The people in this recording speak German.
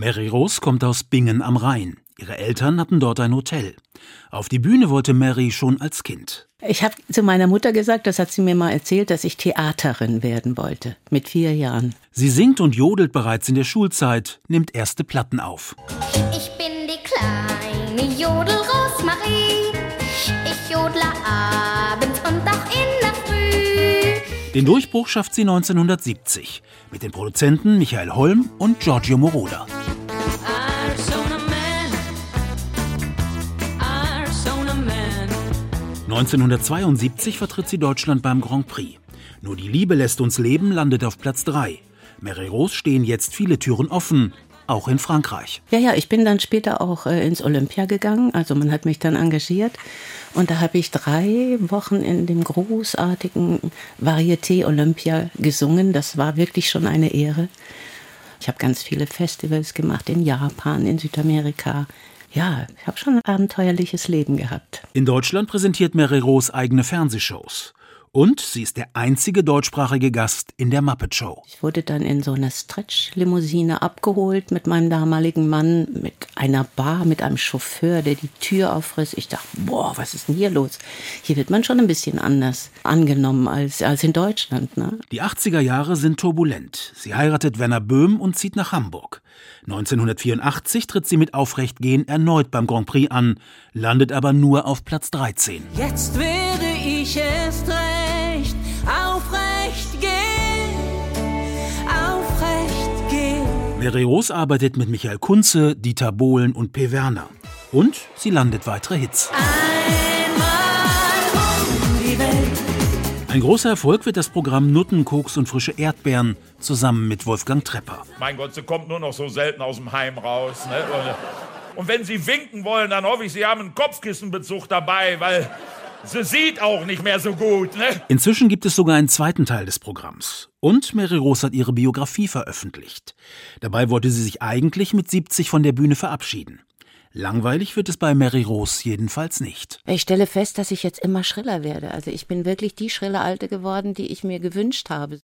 Mary Rose kommt aus Bingen am Rhein. Ihre Eltern hatten dort ein Hotel. Auf die Bühne wollte Mary schon als Kind. Ich habe zu meiner Mutter gesagt, das hat sie mir mal erzählt, dass ich Theaterin werden wollte, mit vier Jahren. Sie singt und jodelt bereits in der Schulzeit, nimmt erste Platten auf. Ich bin die kleine Jodel Rosmarie. Ich jodle abends und auch in der Früh. Den Durchbruch schafft sie 1970 mit den Produzenten Michael Holm und Giorgio Moroder. 1972 vertritt sie Deutschland beim Grand Prix. Nur die Liebe lässt uns leben landet auf Platz 3. Mary Rose stehen jetzt viele Türen offen, auch in Frankreich. Ja, ja, ich bin dann später auch äh, ins Olympia gegangen. Also man hat mich dann engagiert. Und da habe ich drei Wochen in dem großartigen Varieté Olympia gesungen. Das war wirklich schon eine Ehre. Ich habe ganz viele Festivals gemacht in Japan, in Südamerika, ja, ich habe schon ein abenteuerliches Leben gehabt. In Deutschland präsentiert Mary Rose eigene Fernsehshows. Und sie ist der einzige deutschsprachige Gast in der Muppet Show. Ich wurde dann in so einer Stretch-Limousine abgeholt mit meinem damaligen Mann, mit einer Bar, mit einem Chauffeur, der die Tür aufriss. Ich dachte, boah, was ist denn hier los? Hier wird man schon ein bisschen anders angenommen als, als in Deutschland. Ne? Die 80er Jahre sind turbulent. Sie heiratet Werner Böhm und zieht nach Hamburg. 1984 tritt sie mit Aufrechtgehen erneut beim Grand Prix an, landet aber nur auf Platz 13. Jetzt werde ich erst recht aufrecht gehen, aufrecht gehen. Merios arbeitet mit Michael Kunze, Dieter Bohlen und P. Werner. Und sie landet weitere Hits. Ein großer Erfolg wird das Programm Nutten, Koks und frische Erdbeeren zusammen mit Wolfgang Trepper. Mein Gott, sie kommt nur noch so selten aus dem Heim raus. Ne? Und wenn Sie winken wollen, dann hoffe ich, Sie haben einen Kopfkissenbezug dabei, weil sie sieht auch nicht mehr so gut. Ne? Inzwischen gibt es sogar einen zweiten Teil des Programms. Und Mary Rose hat ihre Biografie veröffentlicht. Dabei wollte sie sich eigentlich mit 70 von der Bühne verabschieden. Langweilig wird es bei Mary Rose jedenfalls nicht. Ich stelle fest, dass ich jetzt immer schriller werde. Also ich bin wirklich die schrille Alte geworden, die ich mir gewünscht habe.